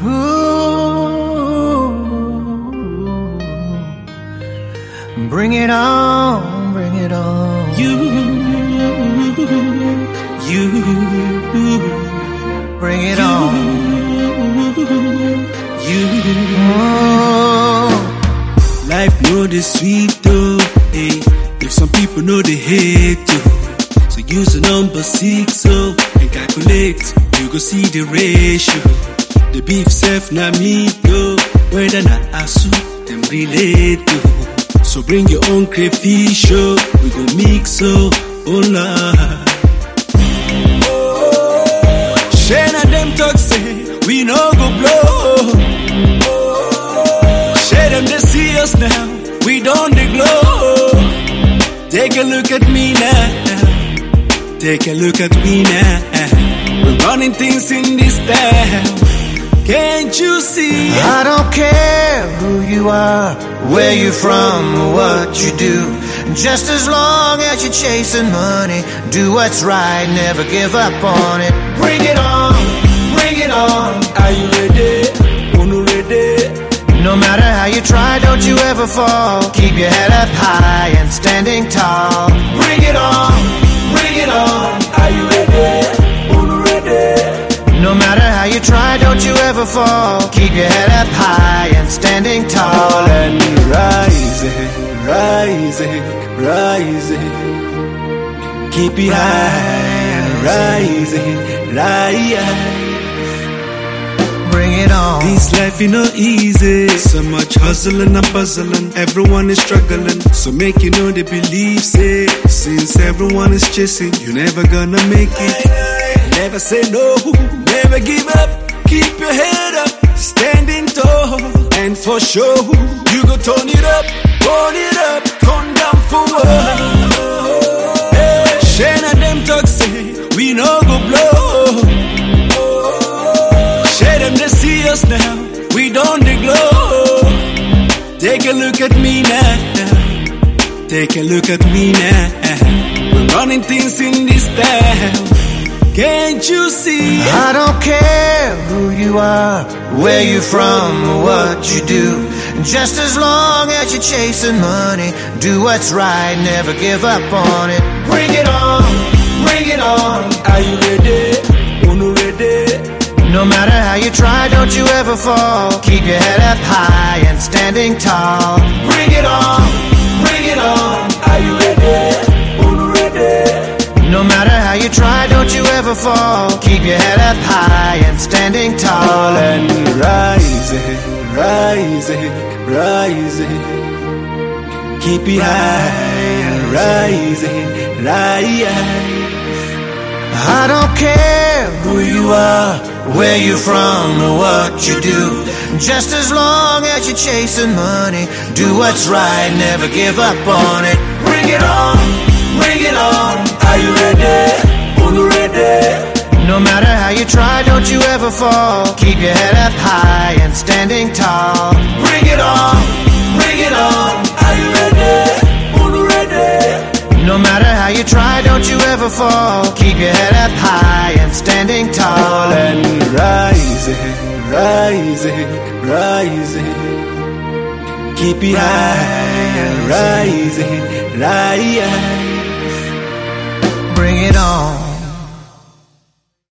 Ooh, bring it on, bring it on. You, you, bring it on. You, Oh, life know the sweet though. Hey, if some people know they hate you, so use the number six so and calculate. You go see the ratio. The beef self na me go. Whether na asu them relate to. So bring your own crayfish oh. We go mix so oh Lord. Shane and them talk say we no go blow. Oh, Share them they see us now. We don't glow. Take a look at me now. Take a look at me now. We're running things in this town. Can't you see? I don't care who you are, where you're from, or what you do. Just as long as you're chasing money, do what's right, never give up on it. Bring it on, bring it on. Are you ready? Unu ready? No matter how you try, don't you ever fall. Keep your head up high and standing tall. Bring it on, bring it on. No matter how you try, don't you ever fall. Keep your head up high and standing tall. and rising, rising, rising. Keep it high, and rising, rising. Bring it on. This life is not easy. So much hustling and puzzling. Everyone is struggling. So make you know they believe say. Since everyone is chasing, you're never gonna make it. Never say no, never give up. Keep your head up, standing tall. And for sure, you go turn it up, turn it up, turn down for what? Hey, Shane and them talk say, we no go blow. Share them they see us now. We don't glow. Take a look at me now. Take a look at me now. We're running things in this town. Can't you see? I don't care who you are, where you're from, or what you do. Just as long as you're chasing money, do what's right, never give up on it. Bring it on, bring it on. Are you ready? Unu ready? No matter how you try, don't you ever fall. Keep your head up high and standing tall. Bring it Keep your head up high and standing tall. and rising, rising, rising. Keep it high, and rising, rising. I don't care who you are, where you're from, or what you do. Just as long as you're chasing money, do what's right, never give up on it. Bring it on, bring it on. Are you ready? Unu ready? No matter how you try, don't you ever fall. Keep your head up high and standing tall. Bring it on, bring it on. Are you ready? Unu ready? No matter how you try, don't you ever fall. Keep your head up high and standing tall. and rising, rising, rising. Keep it high, and rising, rising. Bring it on.